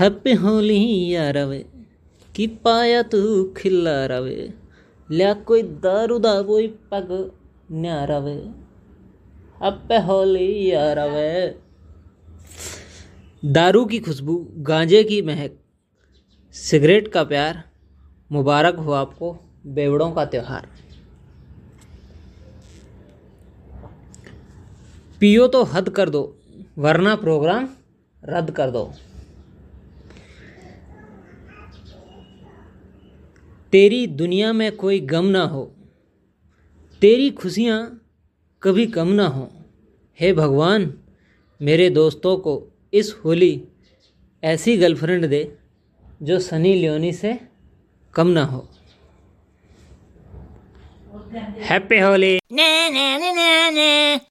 Happy Holi यार वे कि पाया तू खिला रवे, लिया कोई दारू दा कोई पग न्यारा वे होली यार वे दारू की खुशबू, गांजे की महक, सिगरेट का प्यार, मुबारक हो आपको बेवड़ों का त्यौहार। पियो तो हद कर दो, वरना प्रोग्राम रद्द कर दो। तेरी दुनिया में कोई गम ना हो, तेरी खुशियाँ कभी कम ना हो। हे भगवान, मेरे दोस्तों को इस होली ऐसी गर्लफ्रेंड दे जो सनी लियोनी से कम ना हो। हैप्पी होली।